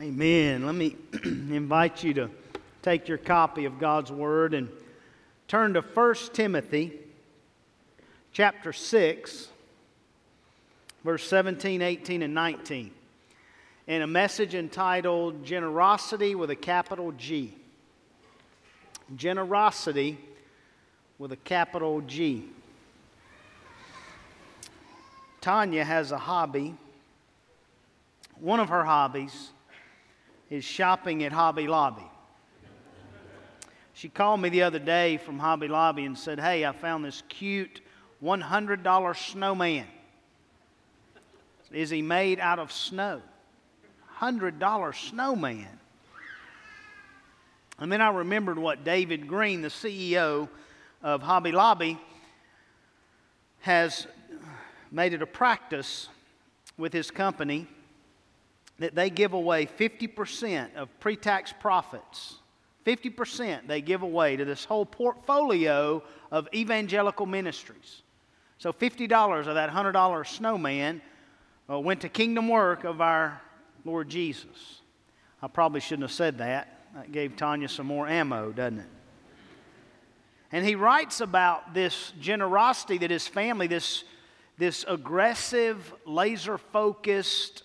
Amen. Let me invite you to take your copy of God's Word and turn to 1 Timothy chapter 6, verse 17, 18, and 19, in a message entitled Generosity with a capital G. Generosity with a capital G. Tanya has a hobby. One of her hobbies is shopping at Hobby Lobby. She called me the other day from Hobby Lobby and said, Hey, I found this cute $100 snowman. Is he made out of snow? $100 snowman. And then I remembered what David Green, the CEO of Hobby Lobby, has made it a practice with his company that they give away 50% of pre tax profits. 50% they give away to this whole portfolio of evangelical ministries. So $50 of that $100 snowman uh, went to kingdom work of our Lord Jesus. I probably shouldn't have said that. That gave Tanya some more ammo, doesn't it? And he writes about this generosity that his family, this, this aggressive, laser focused,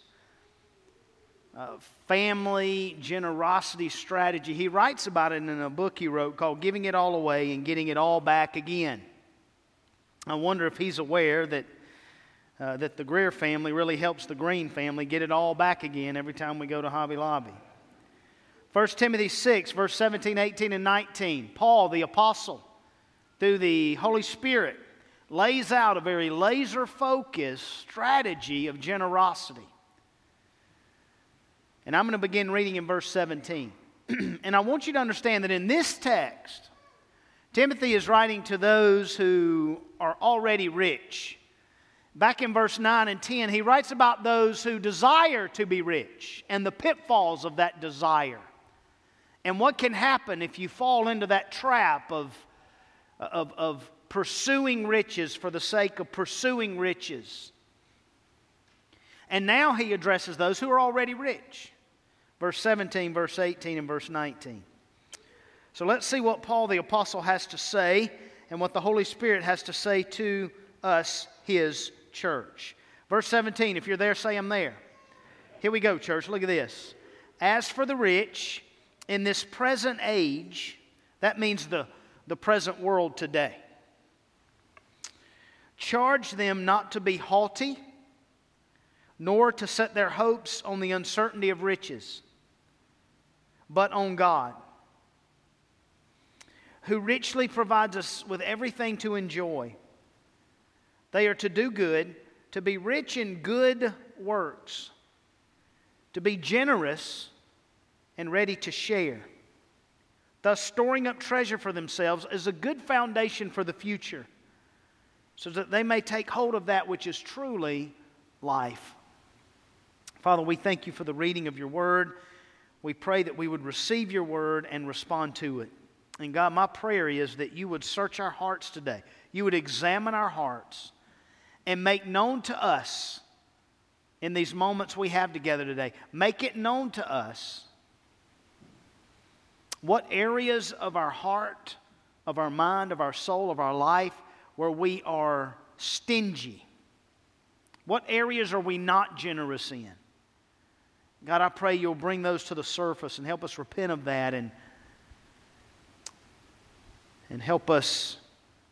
uh, family generosity strategy. He writes about it in a book he wrote called Giving It All Away and Getting It All Back Again. I wonder if he's aware that, uh, that the Greer family really helps the Green family get it all back again every time we go to Hobby Lobby. 1 Timothy 6, verse 17, 18, and 19. Paul, the apostle, through the Holy Spirit, lays out a very laser focused strategy of generosity. And I'm going to begin reading in verse 17. and I want you to understand that in this text, Timothy is writing to those who are already rich. Back in verse 9 and 10, he writes about those who desire to be rich and the pitfalls of that desire. And what can happen if you fall into that trap of, of, of pursuing riches for the sake of pursuing riches. And now he addresses those who are already rich. Verse 17, verse 18, and verse 19. So let's see what Paul the Apostle has to say and what the Holy Spirit has to say to us, his church. Verse 17, if you're there, say, I'm there. Here we go, church. Look at this. As for the rich in this present age, that means the, the present world today, charge them not to be haughty, nor to set their hopes on the uncertainty of riches, but on God who richly provides us with everything to enjoy. They are to do good, to be rich in good works, to be generous and ready to share. Thus, storing up treasure for themselves is a good foundation for the future, so that they may take hold of that which is truly life. Father, we thank you for the reading of your word. We pray that we would receive your word and respond to it. And God, my prayer is that you would search our hearts today. You would examine our hearts and make known to us in these moments we have together today, make it known to us what areas of our heart, of our mind, of our soul, of our life where we are stingy. What areas are we not generous in? God, I pray you'll bring those to the surface and help us repent of that and and help us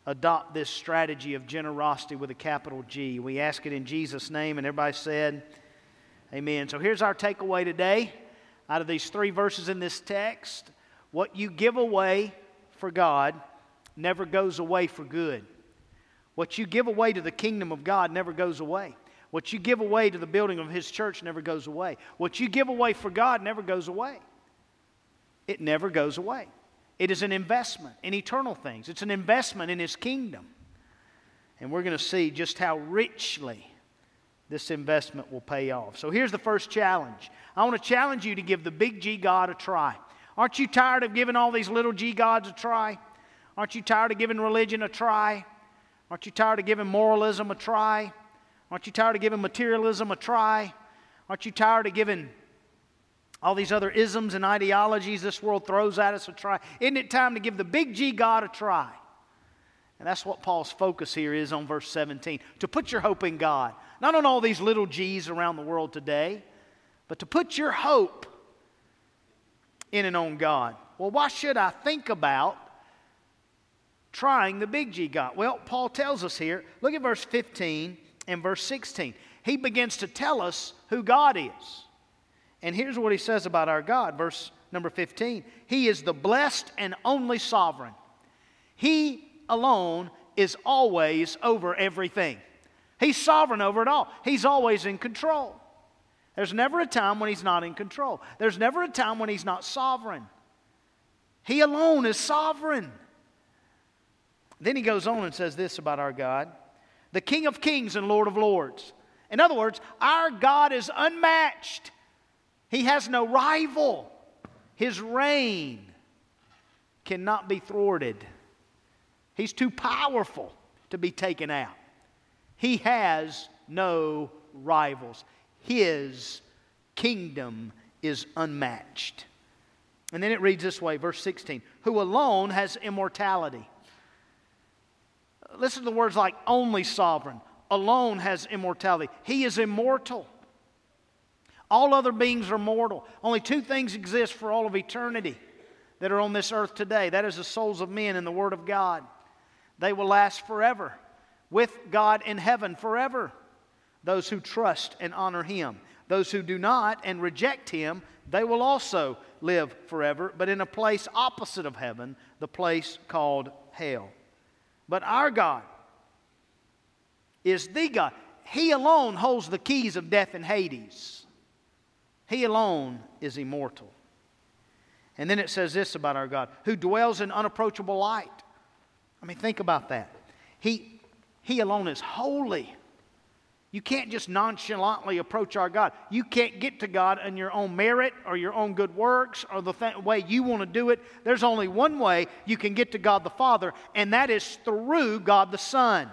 adopt this strategy of generosity with a capital G. We ask it in Jesus' name, and everybody said, Amen. So here's our takeaway today out of these three verses in this text. What you give away for God never goes away for good. What you give away to the kingdom of God never goes away. What you give away to the building of His church never goes away. What you give away for God never goes away. It never goes away. It is an investment in eternal things, it's an investment in His kingdom. And we're going to see just how richly this investment will pay off. So here's the first challenge I want to challenge you to give the big G God a try. Aren't you tired of giving all these little G gods a try? Aren't you tired of giving religion a try? Aren't you tired of giving moralism a try? Aren't you tired of giving materialism a try? Aren't you tired of giving all these other isms and ideologies this world throws at us a try. Isn't it time to give the big G God a try? And that's what Paul's focus here is on verse 17 to put your hope in God. Not on all these little G's around the world today, but to put your hope in and on God. Well, why should I think about trying the big G God? Well, Paul tells us here, look at verse 15 and verse 16. He begins to tell us who God is. And here's what he says about our God, verse number 15. He is the blessed and only sovereign. He alone is always over everything. He's sovereign over it all. He's always in control. There's never a time when he's not in control. There's never a time when he's not sovereign. He alone is sovereign. Then he goes on and says this about our God the King of kings and Lord of lords. In other words, our God is unmatched. He has no rival. His reign cannot be thwarted. He's too powerful to be taken out. He has no rivals. His kingdom is unmatched. And then it reads this way, verse 16 who alone has immortality. Listen to the words like only sovereign, alone has immortality. He is immortal. All other beings are mortal. Only two things exist for all of eternity that are on this earth today that is the souls of men and the Word of God. They will last forever with God in heaven forever. Those who trust and honor Him. Those who do not and reject Him, they will also live forever, but in a place opposite of heaven, the place called hell. But our God is the God. He alone holds the keys of death and Hades. He alone is immortal. And then it says this about our God who dwells in unapproachable light. I mean, think about that. He, he alone is holy. You can't just nonchalantly approach our God. You can't get to God in your own merit or your own good works or the th- way you want to do it. There's only one way you can get to God the Father, and that is through God the Son.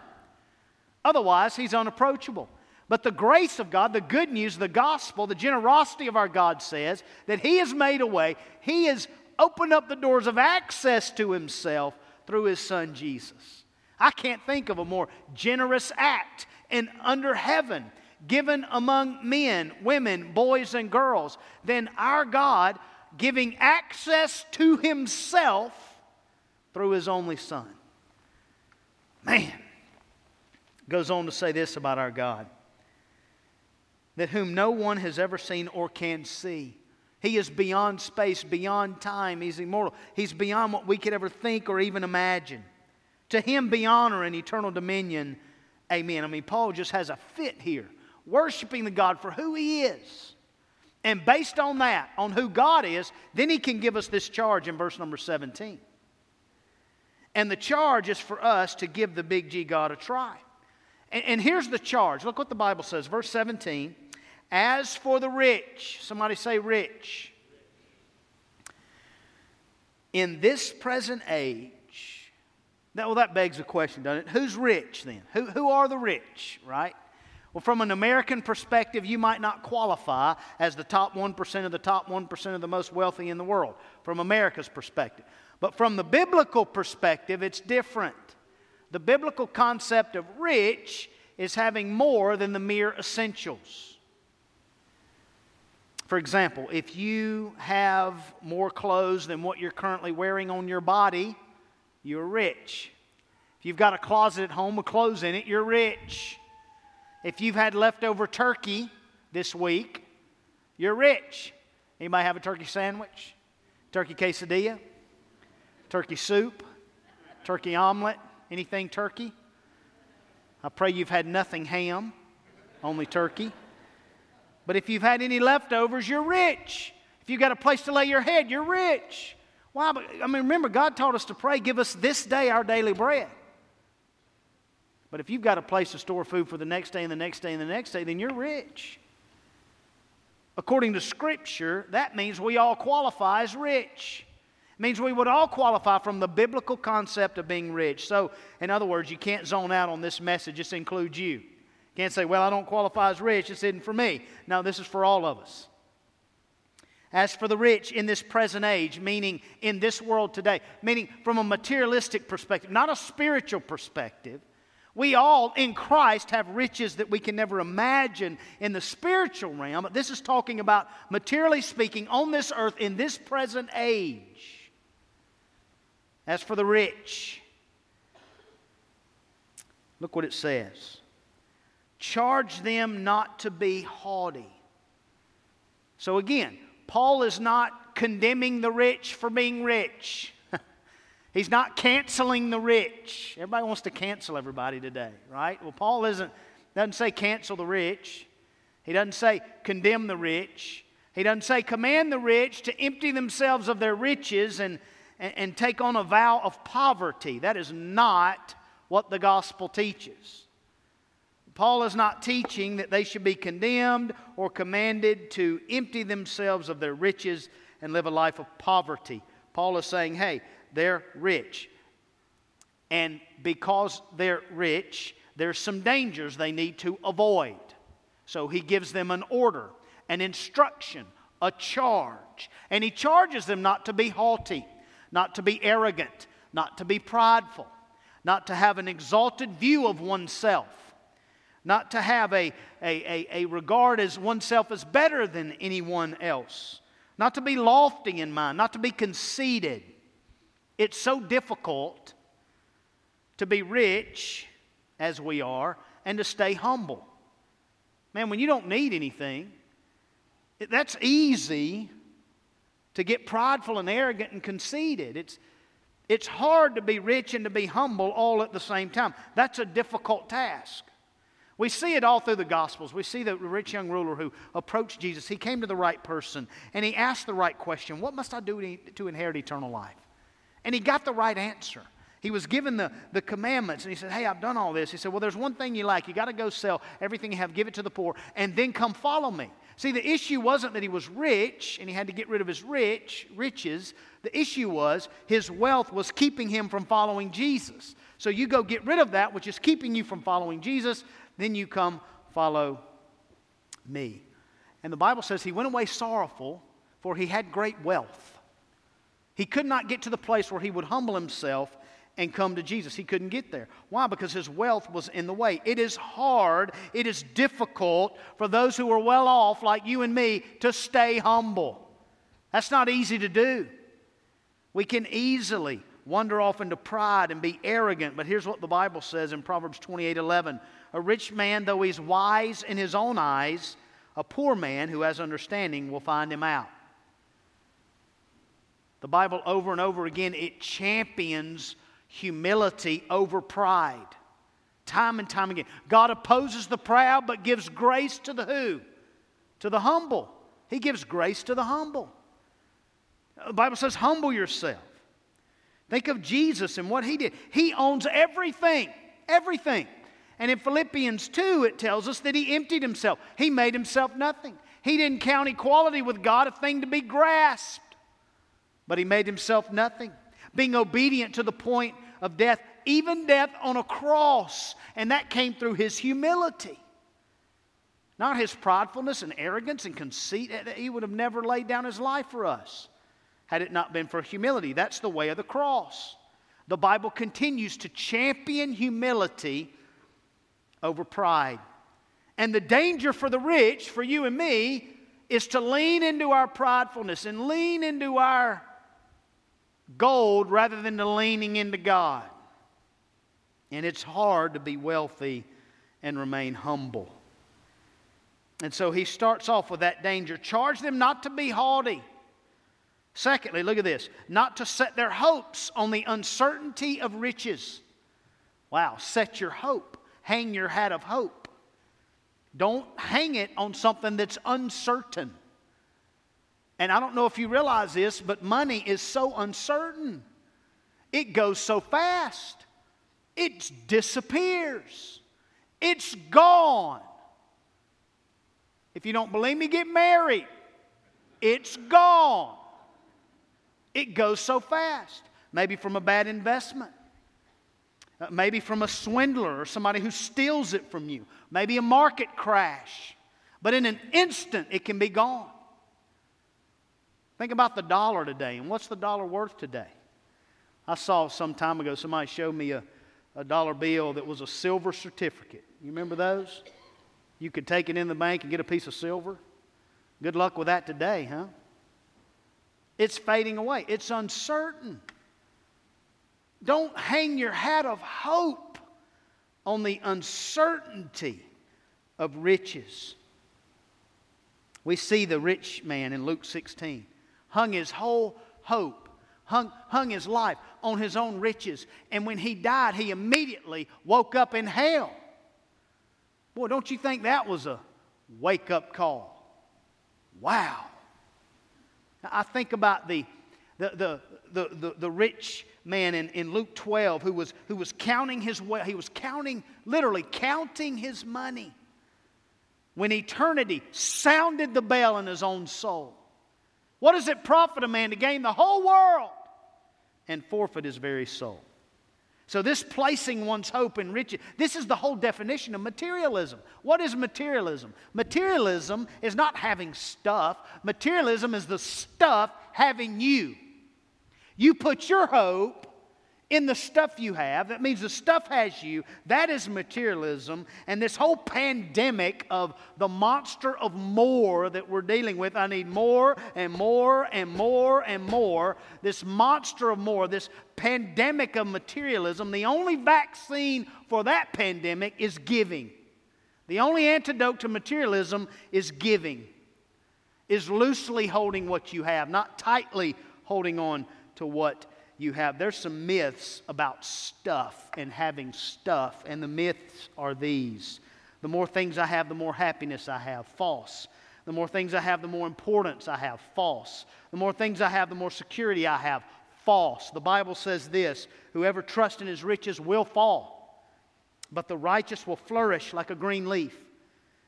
Otherwise, He's unapproachable. But the grace of God, the good news, the gospel, the generosity of our God says that He has made a way. He has opened up the doors of access to Himself through His Son Jesus. I can't think of a more generous act in under heaven given among men, women, boys, and girls then our God giving access to Himself through His only Son. Man, goes on to say this about our God that whom no one has ever seen or can see. He is beyond space, beyond time. He's immortal. He's beyond what we could ever think or even imagine. To him be honor and eternal dominion. Amen. I mean, Paul just has a fit here, worshiping the God for who he is. And based on that, on who God is, then he can give us this charge in verse number 17. And the charge is for us to give the big G God a try. And, and here's the charge. Look what the Bible says, verse 17. As for the rich, somebody say rich. In this present age, that, well, that begs a question, doesn't it? Who's rich then? Who, who are the rich, right? Well, from an American perspective, you might not qualify as the top 1% of the top 1% of the most wealthy in the world, from America's perspective. But from the biblical perspective, it's different. The biblical concept of rich is having more than the mere essentials. For example, if you have more clothes than what you're currently wearing on your body, you're rich. If you've got a closet at home with clothes in it, you're rich. If you've had leftover turkey this week, you're rich. Anybody have a turkey sandwich? Turkey quesadilla? Turkey soup? Turkey omelet? Anything turkey? I pray you've had nothing ham, only turkey. But if you've had any leftovers, you're rich. If you've got a place to lay your head, you're rich. Why? I mean, remember, God taught us to pray, give us this day our daily bread. But if you've got a place to store food for the next day and the next day and the next day, then you're rich. According to Scripture, that means we all qualify as rich. It means we would all qualify from the biblical concept of being rich. So, in other words, you can't zone out on this message, this includes you. Can't say, well, I don't qualify as rich, This isn't for me. No, this is for all of us. As for the rich in this present age, meaning in this world today, meaning from a materialistic perspective, not a spiritual perspective, we all in Christ have riches that we can never imagine in the spiritual realm. This is talking about, materially speaking, on this earth in this present age. As for the rich, look what it says charge them not to be haughty. So again, Paul is not condemning the rich for being rich. He's not canceling the rich. Everybody wants to cancel everybody today, right? Well, Paul isn't, doesn't say cancel the rich. He doesn't say condemn the rich. He doesn't say command the rich to empty themselves of their riches and, and, and take on a vow of poverty. That is not what the gospel teaches. Paul is not teaching that they should be condemned or commanded to empty themselves of their riches and live a life of poverty. Paul is saying, hey, they're rich. And because they're rich, there's some dangers they need to avoid. So he gives them an order, an instruction, a charge. And he charges them not to be haughty, not to be arrogant, not to be prideful, not to have an exalted view of oneself, not to have a, a, a, a regard as oneself as better than anyone else, not to be lofty in mind, not to be conceited it's so difficult to be rich as we are and to stay humble. Man, when you don't need anything, that's easy to get prideful and arrogant and conceited. It's, it's hard to be rich and to be humble all at the same time. That's a difficult task. We see it all through the Gospels. We see the rich young ruler who approached Jesus. He came to the right person and he asked the right question What must I do to inherit eternal life? And he got the right answer. He was given the, the commandments and he said, Hey, I've done all this. He said, Well, there's one thing you like. You got to go sell everything you have, give it to the poor, and then come follow me. See, the issue wasn't that he was rich and he had to get rid of his rich riches. The issue was his wealth was keeping him from following Jesus. So you go get rid of that, which is keeping you from following Jesus, then you come follow me. And the Bible says he went away sorrowful, for he had great wealth. He could not get to the place where he would humble himself and come to Jesus. He couldn't get there. Why? Because his wealth was in the way. It is hard, it is difficult for those who are well off, like you and me, to stay humble. That's not easy to do. We can easily wander off into pride and be arrogant, but here's what the Bible says in Proverbs 28 11. A rich man, though he's wise in his own eyes, a poor man who has understanding will find him out. The Bible, over and over again, it champions humility over pride. Time and time again. God opposes the proud, but gives grace to the who? To the humble. He gives grace to the humble. The Bible says, humble yourself. Think of Jesus and what he did. He owns everything, everything. And in Philippians 2, it tells us that he emptied himself. He made himself nothing. He didn't count equality with God a thing to be grasped. But he made himself nothing, being obedient to the point of death, even death on a cross. And that came through his humility. Not his pridefulness and arrogance and conceit. He would have never laid down his life for us had it not been for humility. That's the way of the cross. The Bible continues to champion humility over pride. And the danger for the rich, for you and me, is to lean into our pridefulness and lean into our gold rather than to leaning into God. And it's hard to be wealthy and remain humble. And so he starts off with that danger. Charge them not to be haughty. Secondly, look at this not to set their hopes on the uncertainty of riches. Wow, set your hope. Hang your hat of hope. Don't hang it on something that's uncertain. And I don't know if you realize this, but money is so uncertain. It goes so fast. It disappears. It's gone. If you don't believe me, get married. It's gone. It goes so fast. Maybe from a bad investment. Uh, maybe from a swindler or somebody who steals it from you. Maybe a market crash. But in an instant, it can be gone. Think about the dollar today and what's the dollar worth today? I saw some time ago somebody showed me a, a dollar bill that was a silver certificate. You remember those? You could take it in the bank and get a piece of silver. Good luck with that today, huh? It's fading away, it's uncertain. Don't hang your hat of hope on the uncertainty of riches. We see the rich man in Luke 16 hung his whole hope, hung, hung his life on his own riches. And when he died, he immediately woke up in hell. Boy, don't you think that was a wake up call? Wow. I think about the, the, the, the, the, the rich man in, in Luke 12 who was, who was counting his wealth. He was counting, literally counting his money when eternity sounded the bell in his own soul. What does it profit a man to gain the whole world and forfeit his very soul? So, this placing one's hope in riches, this is the whole definition of materialism. What is materialism? Materialism is not having stuff, materialism is the stuff having you. You put your hope in the stuff you have. That means the stuff has you. That is materialism. And this whole pandemic of the monster of more that we're dealing with I need more and more and more and more. This monster of more, this pandemic of materialism, the only vaccine for that pandemic is giving. The only antidote to materialism is giving, is loosely holding what you have, not tightly holding on to what you have, there's some myths about stuff and having stuff, and the myths are these. The more things I have, the more happiness I have. False. The more things I have, the more importance I have. False. The more things I have, the more security I have. False. The Bible says this whoever trusts in his riches will fall, but the righteous will flourish like a green leaf.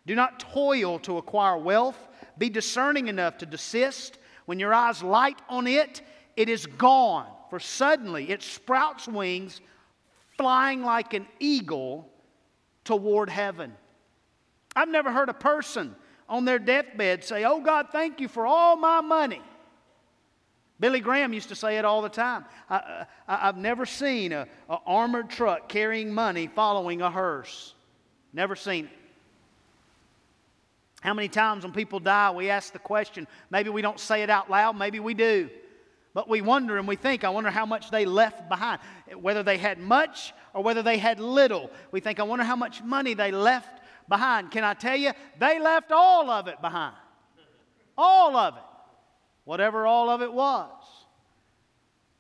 Do not toil to acquire wealth. Be discerning enough to desist. When your eyes light on it, it is gone for suddenly it sprouts wings, flying like an eagle toward heaven. I've never heard a person on their deathbed say, Oh God, thank you for all my money. Billy Graham used to say it all the time. I, have never seen an armored truck carrying money following a hearse. Never seen it. How many times when people die, we ask the question, maybe we don't say it out loud, maybe we do. But we wonder and we think, I wonder how much they left behind. Whether they had much or whether they had little. We think, I wonder how much money they left behind. Can I tell you? They left all of it behind. All of it. Whatever all of it was.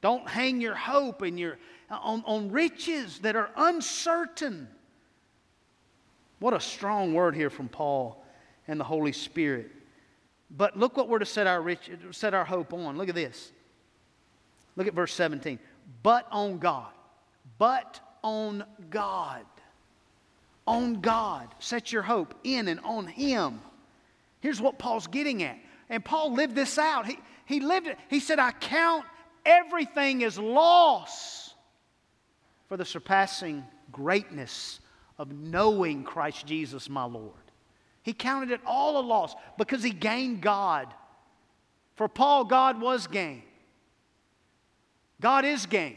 Don't hang your hope and your, on, on riches that are uncertain. What a strong word here from Paul and the Holy Spirit. But look what we're to set our, rich, set our hope on. Look at this. Look at verse 17. But on God. But on God. On God. Set your hope in and on Him. Here's what Paul's getting at. And Paul lived this out. He, he lived it. He said, I count everything as loss for the surpassing greatness of knowing Christ Jesus my Lord. He counted it all a loss because he gained God. For Paul, God was gain. God is gain.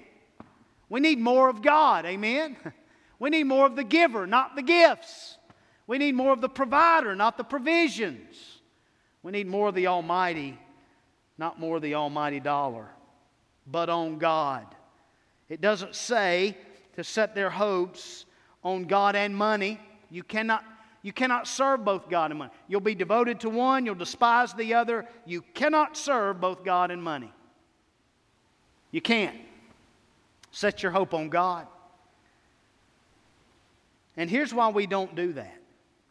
We need more of God, amen? We need more of the giver, not the gifts. We need more of the provider, not the provisions. We need more of the Almighty, not more of the almighty dollar, but on God. It doesn't say to set their hopes on God and money. You cannot, you cannot serve both God and money. You'll be devoted to one, you'll despise the other. You cannot serve both God and money. You can't. Set your hope on God. And here's why we don't do that.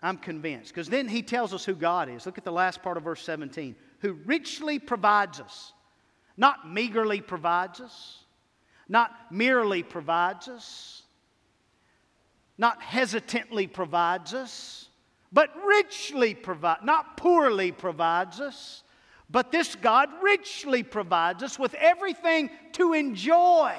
I'm convinced. Because then he tells us who God is. Look at the last part of verse 17 who richly provides us, not meagerly provides us, not merely provides us, not hesitantly provides us, but richly provides, not poorly provides us, but this God richly provides us with everything to enjoy.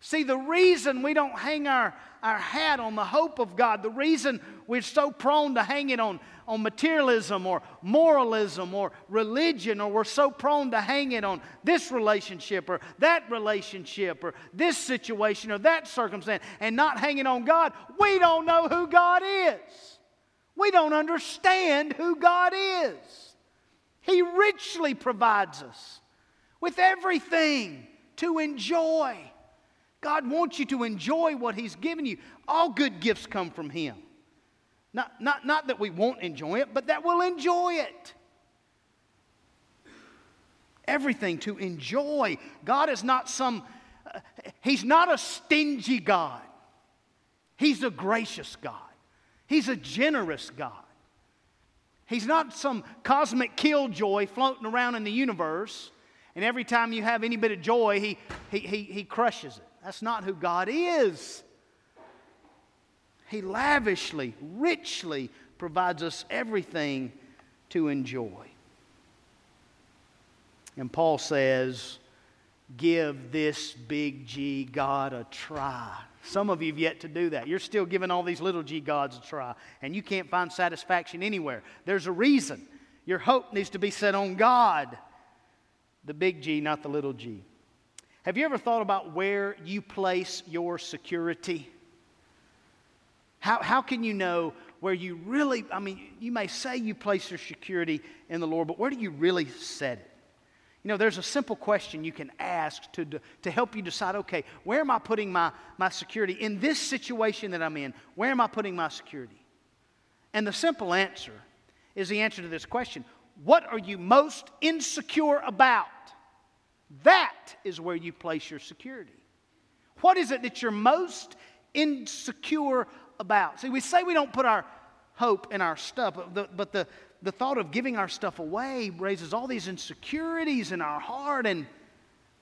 See, the reason we don't hang our, our hat on the hope of God, the reason we're so prone to hang it on, on materialism or moralism or religion, or we're so prone to hang it on this relationship or that relationship or this situation or that circumstance and not hanging on God, we don't know who God is. We don't understand who God is. He richly provides us with everything to enjoy. God wants you to enjoy what He's given you. All good gifts come from Him. Not, not, not that we won't enjoy it, but that we'll enjoy it. Everything to enjoy. God is not some, uh, He's not a stingy God. He's a gracious God. He's a generous God. He's not some cosmic killjoy floating around in the universe, and every time you have any bit of joy, he, he, he, he crushes it. That's not who God is. He lavishly, richly provides us everything to enjoy. And Paul says, Give this big G God a try. Some of you have yet to do that. You're still giving all these little g gods a try, and you can't find satisfaction anywhere. There's a reason. Your hope needs to be set on God, the big G, not the little g. Have you ever thought about where you place your security? How, how can you know where you really, I mean, you may say you place your security in the Lord, but where do you really set it? You know, there's a simple question you can ask to, to help you decide okay, where am I putting my, my security? In this situation that I'm in, where am I putting my security? And the simple answer is the answer to this question What are you most insecure about? That is where you place your security. What is it that you're most insecure about? See, we say we don't put our hope in our stuff, but the, but the, the thought of giving our stuff away raises all these insecurities in our heart, and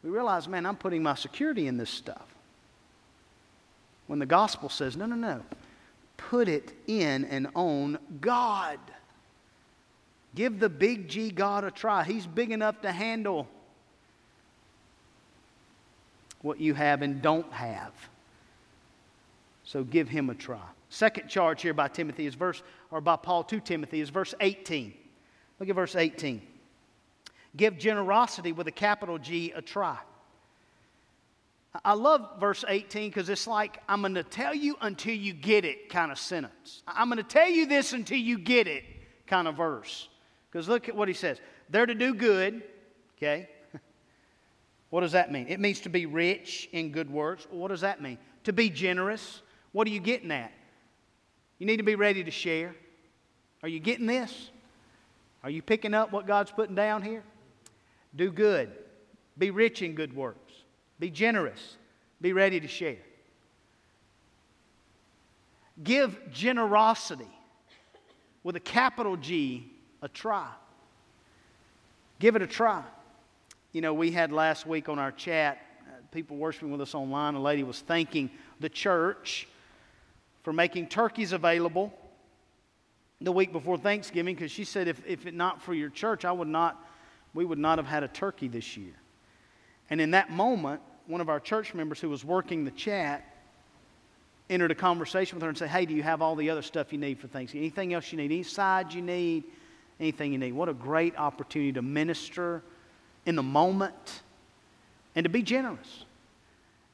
we realize, man, I'm putting my security in this stuff. When the gospel says, no, no, no, put it in and on God. Give the big G God a try. He's big enough to handle what you have and don't have. So give him a try. Second charge here by Timothy is verse, or by Paul to Timothy is verse 18. Look at verse 18. Give generosity with a capital G a try. I love verse 18 because it's like, I'm going to tell you until you get it kind of sentence. I'm going to tell you this until you get it kind of verse. Because look at what he says. They're to do good, okay? what does that mean? It means to be rich in good works. What does that mean? To be generous. What are you getting at? You need to be ready to share. Are you getting this? Are you picking up what God's putting down here? Do good. Be rich in good works. Be generous. Be ready to share. Give generosity with a capital G a try. Give it a try. You know, we had last week on our chat, uh, people worshiping with us online, a lady was thanking the church for making turkeys available the week before Thanksgiving because she said, if, if it not for your church, I would not, we would not have had a turkey this year. And in that moment, one of our church members who was working the chat entered a conversation with her and said, Hey, do you have all the other stuff you need for Thanksgiving? Anything else you need? Any sides you need? Anything you need? What a great opportunity to minister in the moment and to be generous.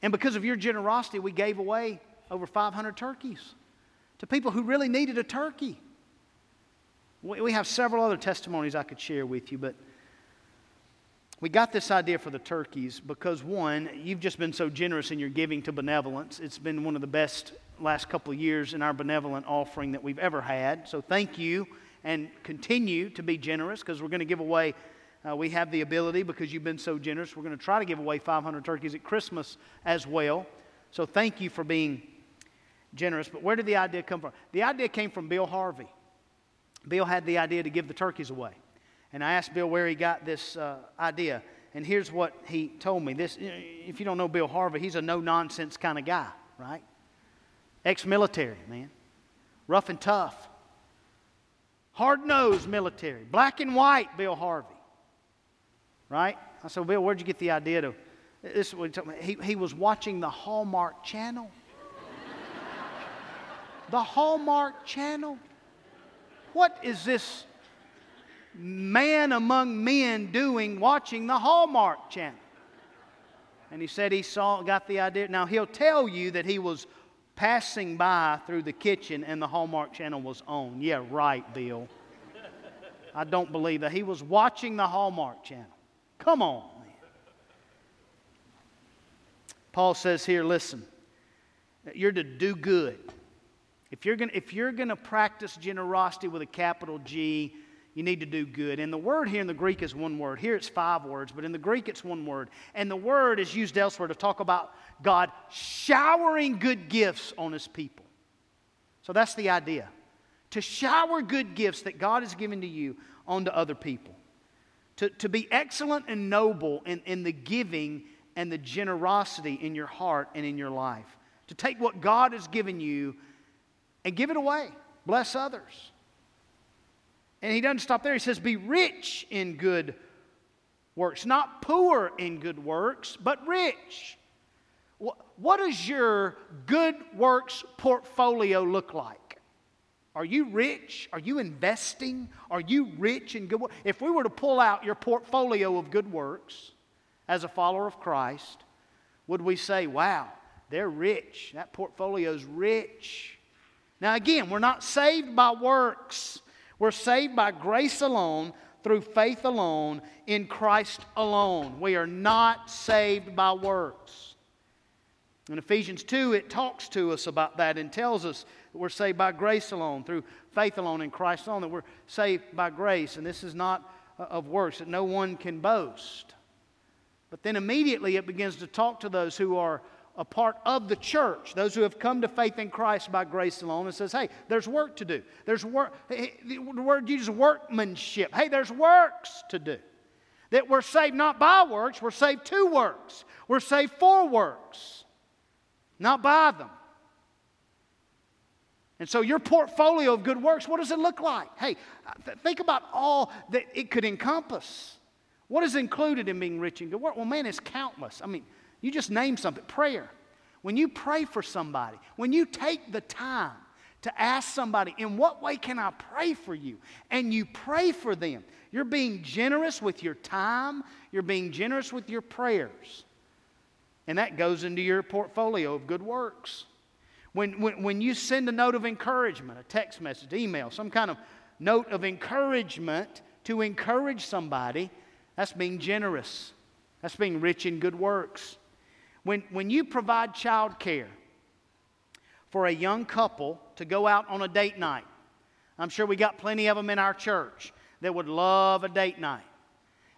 And because of your generosity, we gave away over 500 turkeys to people who really needed a turkey. We have several other testimonies I could share with you, but we got this idea for the turkeys because, one, you've just been so generous in your giving to benevolence. It's been one of the best last couple of years in our benevolent offering that we've ever had. So, thank you and continue to be generous because we're going to give away. Uh, we have the ability because you've been so generous. We're going to try to give away 500 turkeys at Christmas as well. So, thank you for being generous. But where did the idea come from? The idea came from Bill Harvey. Bill had the idea to give the turkeys away. And I asked Bill where he got this uh, idea. And here's what he told me. This, if you don't know Bill Harvey, he's a no nonsense kind of guy, right? Ex military, man. Rough and tough. Hard nosed military. Black and white, Bill Harvey. Right? I said, Bill, where'd you get the idea to This he, he, he was watching the Hallmark Channel. The Hallmark Channel? What is this man among men doing watching the Hallmark Channel? And he said he saw, got the idea. Now, he'll tell you that he was passing by through the kitchen and the Hallmark Channel was on. Yeah, right, Bill. I don't believe that. He was watching the Hallmark Channel. Come on, man. Paul says here, listen, you're to do good. If you're to if you're gonna practice generosity with a capital G, you need to do good. And the word here in the Greek is one word. Here it's five words, but in the Greek it's one word. And the word is used elsewhere to talk about God showering good gifts on his people. So that's the idea. To shower good gifts that God has given to you onto other people. To, to be excellent and noble in, in the giving and the generosity in your heart and in your life. To take what God has given you and give it away. Bless others. And he doesn't stop there. He says, Be rich in good works. Not poor in good works, but rich. What does your good works portfolio look like? Are you rich? Are you investing? Are you rich in good works? If we were to pull out your portfolio of good works as a follower of Christ, would we say, wow, they're rich? That portfolio's rich. Now, again, we're not saved by works. We're saved by grace alone, through faith alone, in Christ alone. We are not saved by works. In Ephesians 2, it talks to us about that and tells us that we're saved by grace alone, through faith alone, in Christ alone, that we're saved by grace. And this is not uh, of works, that no one can boast. But then immediately it begins to talk to those who are a part of the church, those who have come to faith in Christ by grace alone, and says, hey, there's work to do. There's work, the word uses workmanship. Hey, there's works to do. That we're saved not by works, we're saved to works. We're saved for works, not by them. And so, your portfolio of good works, what does it look like? Hey, think about all that it could encompass. What is included in being rich in good work? Well, man, it's countless. I mean, you just name something prayer. When you pray for somebody, when you take the time to ask somebody, in what way can I pray for you? And you pray for them. You're being generous with your time, you're being generous with your prayers. And that goes into your portfolio of good works. When, when, when you send a note of encouragement, a text message, email, some kind of note of encouragement to encourage somebody, that's being generous. That's being rich in good works. When, when you provide child care for a young couple to go out on a date night, I'm sure we got plenty of them in our church that would love a date night.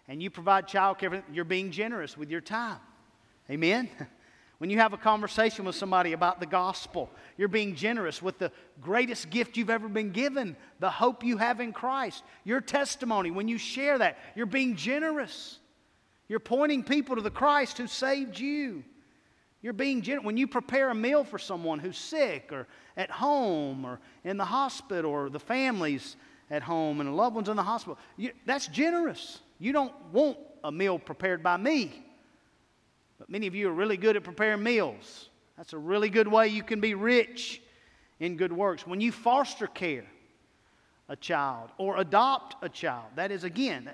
And you provide child care, you're being generous with your time. Amen? When you have a conversation with somebody about the gospel, you're being generous with the greatest gift you've ever been given, the hope you have in Christ. Your testimony, when you share that, you're being generous. You're pointing people to the Christ who saved you. You're being generous. When you prepare a meal for someone who's sick or at home or in the hospital or the families at home and the loved ones in the hospital, you, that's generous. You don't want a meal prepared by me. But many of you are really good at preparing meals. That's a really good way you can be rich in good works. When you foster care a child or adopt a child, that is again,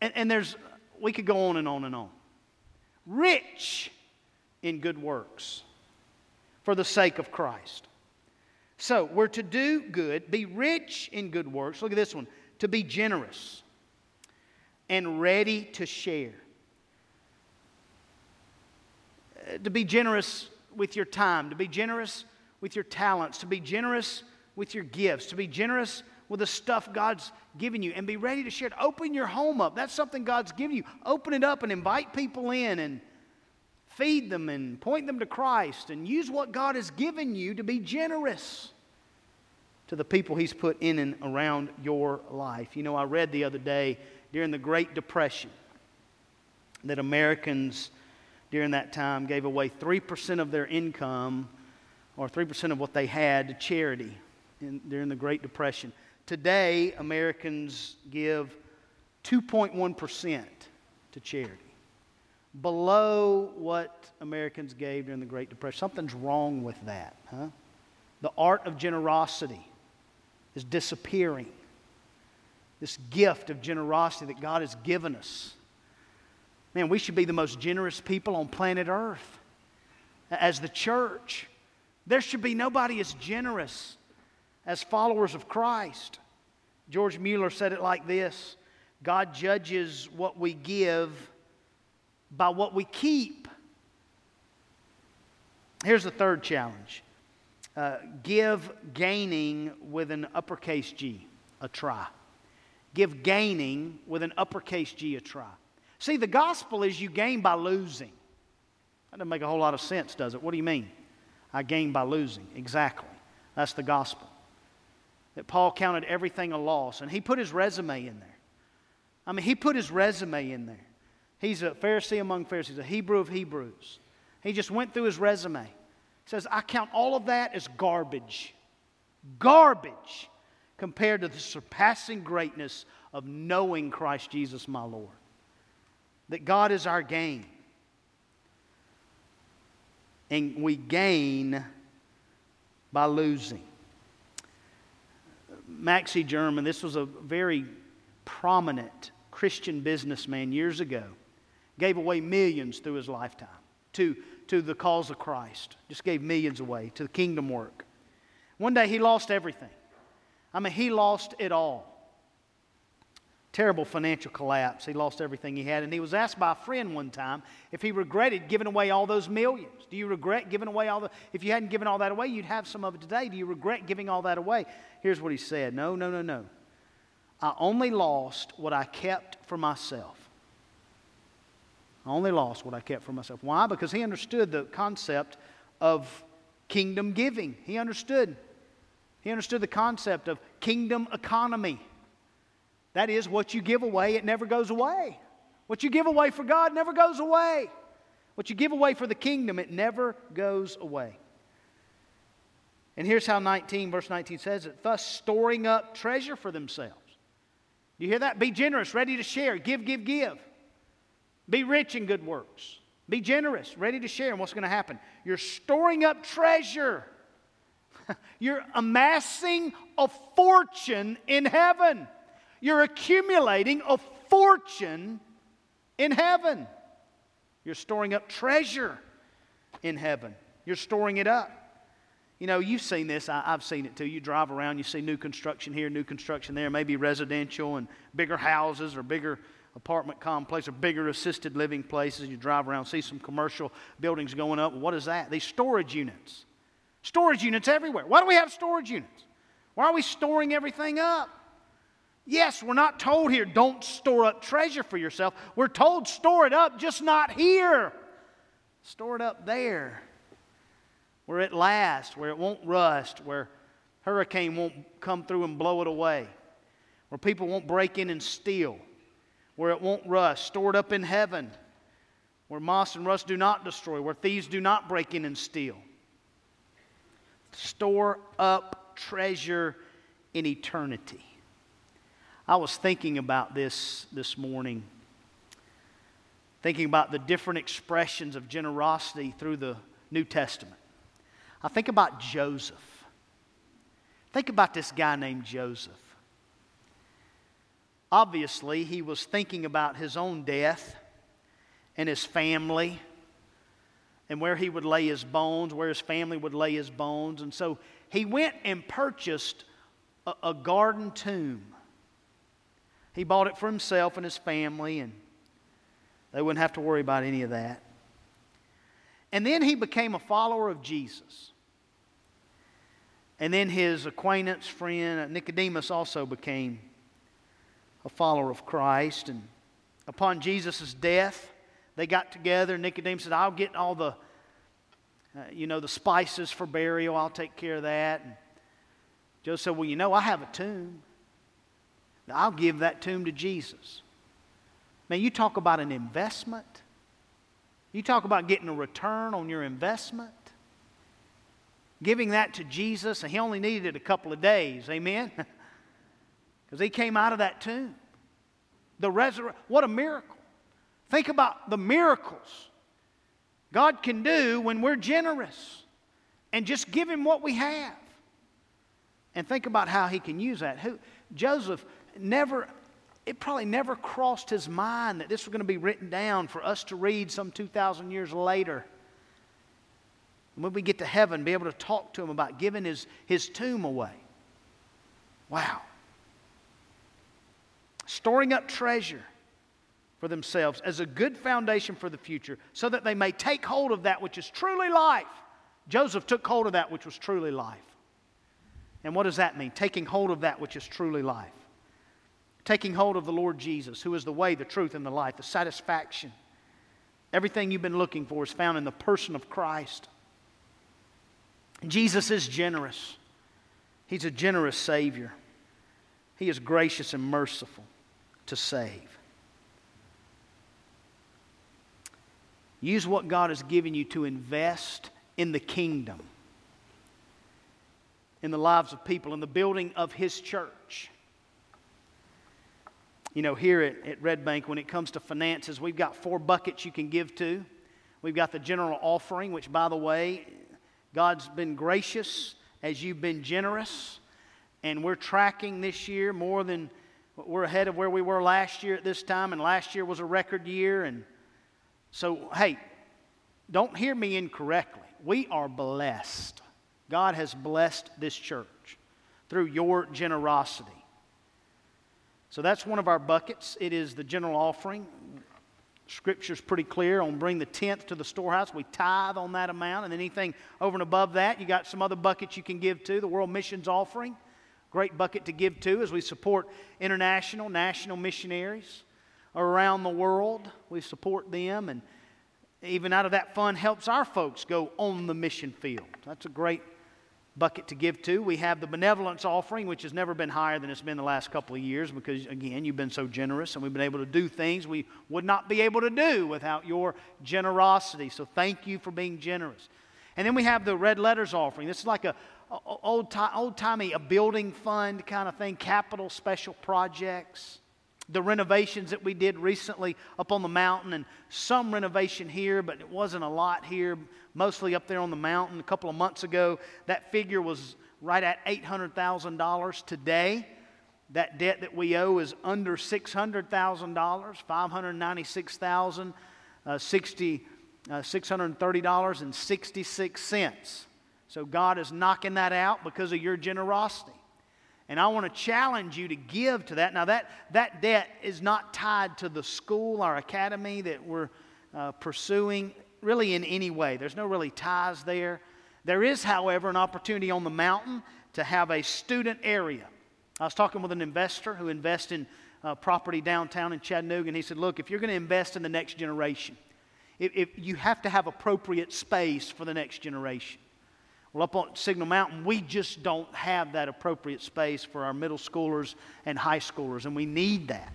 and, and there's, we could go on and on and on. Rich in good works for the sake of Christ. So, we're to do good, be rich in good works. Look at this one to be generous and ready to share. Uh, to be generous with your time, to be generous with your talents, to be generous with your gifts, to be generous with the stuff God's given you, and be ready to share it. Open your home up. That's something God's given you. Open it up and invite people in and feed them and point them to Christ and use what God has given you to be generous to the people He's put in and around your life. You know, I read the other day during the Great Depression that Americans during that time gave away 3% of their income or 3% of what they had to charity in, during the Great Depression. Today, Americans give 2.1% to charity. Below what Americans gave during the Great Depression. Something's wrong with that, huh? The art of generosity is disappearing. This gift of generosity that God has given us. Man, we should be the most generous people on planet Earth. As the church, there should be nobody as generous as followers of Christ. George Mueller said it like this God judges what we give by what we keep. Here's the third challenge uh, give gaining with an uppercase G a try. Give gaining with an uppercase G a try. See, the gospel is you gain by losing. That doesn't make a whole lot of sense, does it? What do you mean? I gain by losing. Exactly. That's the gospel. That Paul counted everything a loss, and he put his resume in there. I mean, he put his resume in there. He's a Pharisee among Pharisees, a Hebrew of Hebrews. He just went through his resume. He says, I count all of that as garbage. Garbage compared to the surpassing greatness of knowing Christ Jesus, my Lord. That God is our gain. And we gain by losing. Maxey Jarman, this was a very prominent Christian businessman years ago, gave away millions through his lifetime to, to the cause of Christ. Just gave millions away to the kingdom work. One day he lost everything. I mean, he lost it all. Terrible financial collapse. He lost everything he had. And he was asked by a friend one time if he regretted giving away all those millions. Do you regret giving away all the. If you hadn't given all that away, you'd have some of it today. Do you regret giving all that away? Here's what he said No, no, no, no. I only lost what I kept for myself. I only lost what I kept for myself. Why? Because he understood the concept of kingdom giving. He understood. He understood the concept of kingdom economy. That is, what you give away, it never goes away. What you give away for God never goes away. What you give away for the kingdom, it never goes away. And here's how 19, verse 19 says it thus storing up treasure for themselves you hear that? Be generous, ready to share. Give, give, give. Be rich in good works. Be generous, ready to share. And what's going to happen? You're storing up treasure. You're amassing a fortune in heaven. You're accumulating a fortune in heaven. You're storing up treasure in heaven. You're storing it up. You know, you've seen this. I, have seen it too. You drive around, you see new construction here, new construction there, maybe residential and bigger houses or bigger apartment complex or bigger assisted living places. You drive around, see some commercial buildings going up. What is that? These storage units. Storage units everywhere. Why do we have storage units? Why are we storing everything up? Yes, we're not told here, don't store up treasure for yourself. We're told, store it up, just not here. Store it up there where it lasts, where it won't rust, where hurricane won't come through and blow it away, where people won't break in and steal, where it won't rust, stored up in heaven, where moss and rust do not destroy, where thieves do not break in and steal. Store up treasure in eternity. I was thinking about this this morning, thinking about the different expressions of generosity through the New Testament. I think about Joseph. Think about this guy named Joseph. Obviously, he was thinking about his own death and his family and where he would lay his bones, where his family would lay his bones. And so he went and purchased a, a garden tomb. He bought it for himself and his family, and they wouldn't have to worry about any of that. And then he became a follower of Jesus. And then his acquaintance, friend, uh, Nicodemus, also became a follower of Christ. And upon Jesus' death, they got together. Nicodemus said, I'll get all the, uh, you know, the spices for burial. I'll take care of that. And Joseph said, Well, you know, I have a tomb. I'll give that tomb to Jesus. Man, you talk about an investment. You talk about getting a return on your investment. Giving that to Jesus, and he only needed a couple of days. Amen? Because he came out of that tomb. The resur- what a miracle. Think about the miracles God can do when we're generous and just give Him what we have. And think about how He can use that. Who, Joseph never, it probably never crossed his mind that this was going to be written down for us to read some 2,000 years later. When we get to heaven, be able to talk to him about giving his, his tomb away. Wow. Storing up treasure for themselves as a good foundation for the future so that they may take hold of that which is truly life. Joseph took hold of that which was truly life. And what does that mean? Taking hold of that which is truly life. Taking hold of the Lord Jesus, who is the way, the truth, and the life, the satisfaction. Everything you've been looking for is found in the person of Christ. Jesus is generous. He's a generous Savior. He is gracious and merciful to save. Use what God has given you to invest in the kingdom, in the lives of people, in the building of His church. You know, here at, at Red Bank, when it comes to finances, we've got four buckets you can give to. We've got the general offering, which, by the way, God's been gracious as you've been generous. And we're tracking this year more than we're ahead of where we were last year at this time. And last year was a record year. And so, hey, don't hear me incorrectly. We are blessed. God has blessed this church through your generosity. So that's one of our buckets. It is the general offering. Scripture's pretty clear on bring the tenth to the storehouse. We tithe on that amount, and anything over and above that, you got some other buckets you can give to. The World Missions Offering, great bucket to give to as we support international, national missionaries around the world. We support them, and even out of that fund helps our folks go on the mission field. That's a great bucket to give to. We have the benevolence offering, which has never been higher than it's been the last couple of years because, again, you've been so generous and we've been able to do things we would not be able to do without your generosity. So thank you for being generous. And then we have the red letters offering. This is like a, old, old timey, a building fund kind of thing, capital special projects the renovations that we did recently up on the mountain, and some renovation here, but it wasn't a lot here, mostly up there on the mountain. A couple of months ago, that figure was right at $800,000. Today, that debt that we owe is under $600,000, 596,000, uh, 60, uh, $630.66. So God is knocking that out because of your generosity. And I want to challenge you to give to that. Now, that, that debt is not tied to the school or academy that we're uh, pursuing, really, in any way. There's no really ties there. There is, however, an opportunity on the mountain to have a student area. I was talking with an investor who invests in uh, property downtown in Chattanooga, and he said, Look, if you're going to invest in the next generation, if, if you have to have appropriate space for the next generation. Well, up on Signal Mountain, we just don't have that appropriate space for our middle schoolers and high schoolers, and we need that.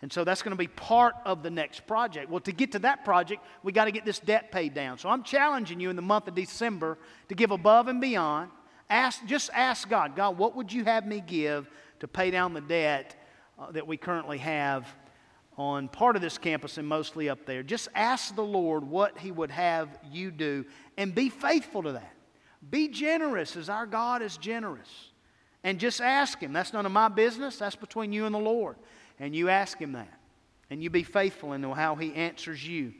And so that's going to be part of the next project. Well, to get to that project, we got to get this debt paid down. So I'm challenging you in the month of December to give above and beyond. Ask, just ask God, God, what would you have me give to pay down the debt uh, that we currently have on part of this campus and mostly up there? Just ask the Lord what He would have you do and be faithful to that. Be generous as our God is generous. And just ask Him. That's none of my business. That's between you and the Lord. And you ask Him that. And you be faithful in how He answers you.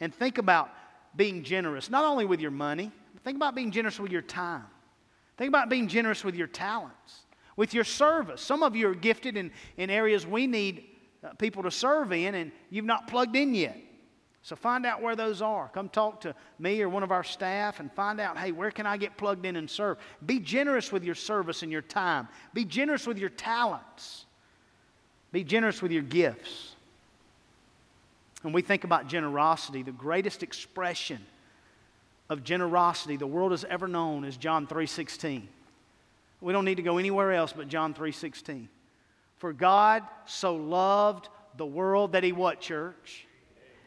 And think about being generous, not only with your money, think about being generous with your time. Think about being generous with your talents, with your service. Some of you are gifted in, in areas we need uh, people to serve in, and you've not plugged in yet. So find out where those are. Come talk to me or one of our staff and find out, hey, where can I get plugged in and serve? Be generous with your service and your time. Be generous with your talents. Be generous with your gifts. When we think about generosity, the greatest expression of generosity the world has ever known is John 3:16. We don't need to go anywhere else but John 3:16. For God so loved the world that he what, church?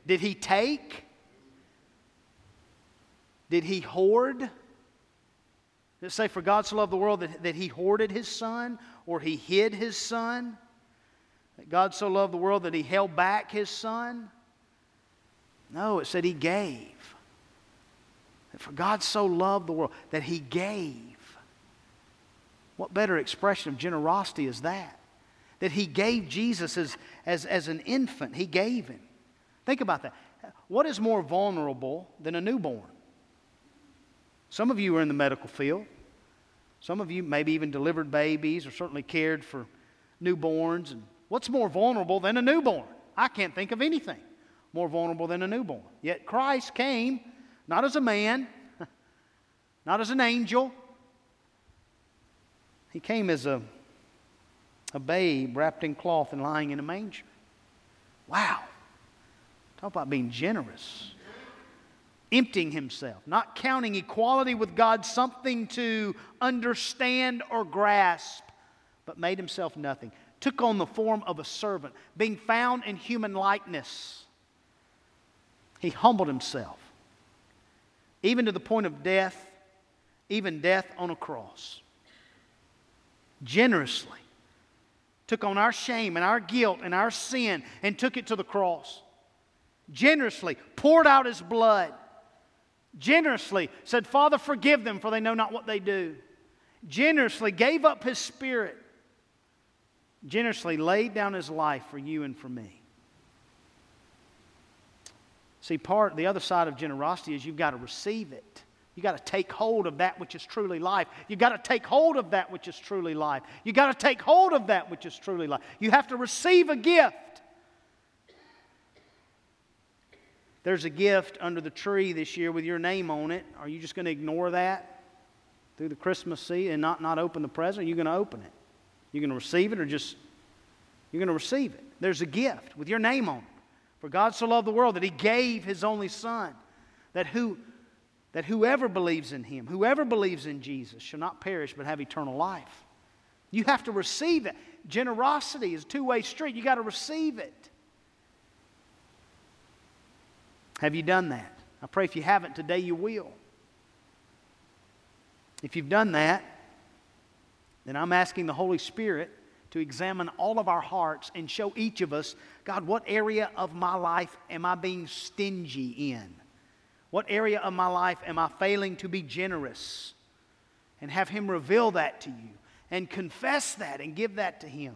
Did he take? Did he hoard? Did it say, For God so loved the world that, that he hoarded his son or he hid his son? That God so loved the world that he held back his son? No, it said he gave. That for God so loved the world that he gave. What better expression of generosity is that? That he gave Jesus as, as, as an infant, he gave him. Think about that. What is more vulnerable than a newborn? Some of you are in the medical field. Some of you maybe even delivered babies or certainly cared for newborns. And what's more vulnerable than a newborn? I can't think of anything more vulnerable than a newborn. Yet Christ came not as a man, not as an angel. He came as a, a babe wrapped in cloth and lying in a manger. Wow. Talk about being generous. Emptying himself, not counting equality with God something to understand or grasp, but made himself nothing. Took on the form of a servant, being found in human likeness. He humbled himself, even to the point of death, even death on a cross. Generously took on our shame and our guilt and our sin and took it to the cross. Generously poured out his blood. Generously said, Father, forgive them, for they know not what they do. Generously gave up his spirit. Generously laid down his life for you and for me. See, part the other side of generosity is you've got to receive it. You've got to take hold of that which is truly life. You've got to take hold of that which is truly life. You've got to take hold of that which is truly life. You have to receive a gift. There's a gift under the tree this year with your name on it. Are you just going to ignore that through the Christmas season and not, not open the present? You're you going to open it? You're going to receive it or just, you're going to receive it. There's a gift with your name on it. For God so loved the world that he gave his only Son, that, who, that whoever believes in him, whoever believes in Jesus, shall not perish but have eternal life. You have to receive it. Generosity is a two way street. You got to receive it. Have you done that? I pray if you haven't today, you will. If you've done that, then I'm asking the Holy Spirit to examine all of our hearts and show each of us, God, what area of my life am I being stingy in? What area of my life am I failing to be generous? And have Him reveal that to you and confess that and give that to Him.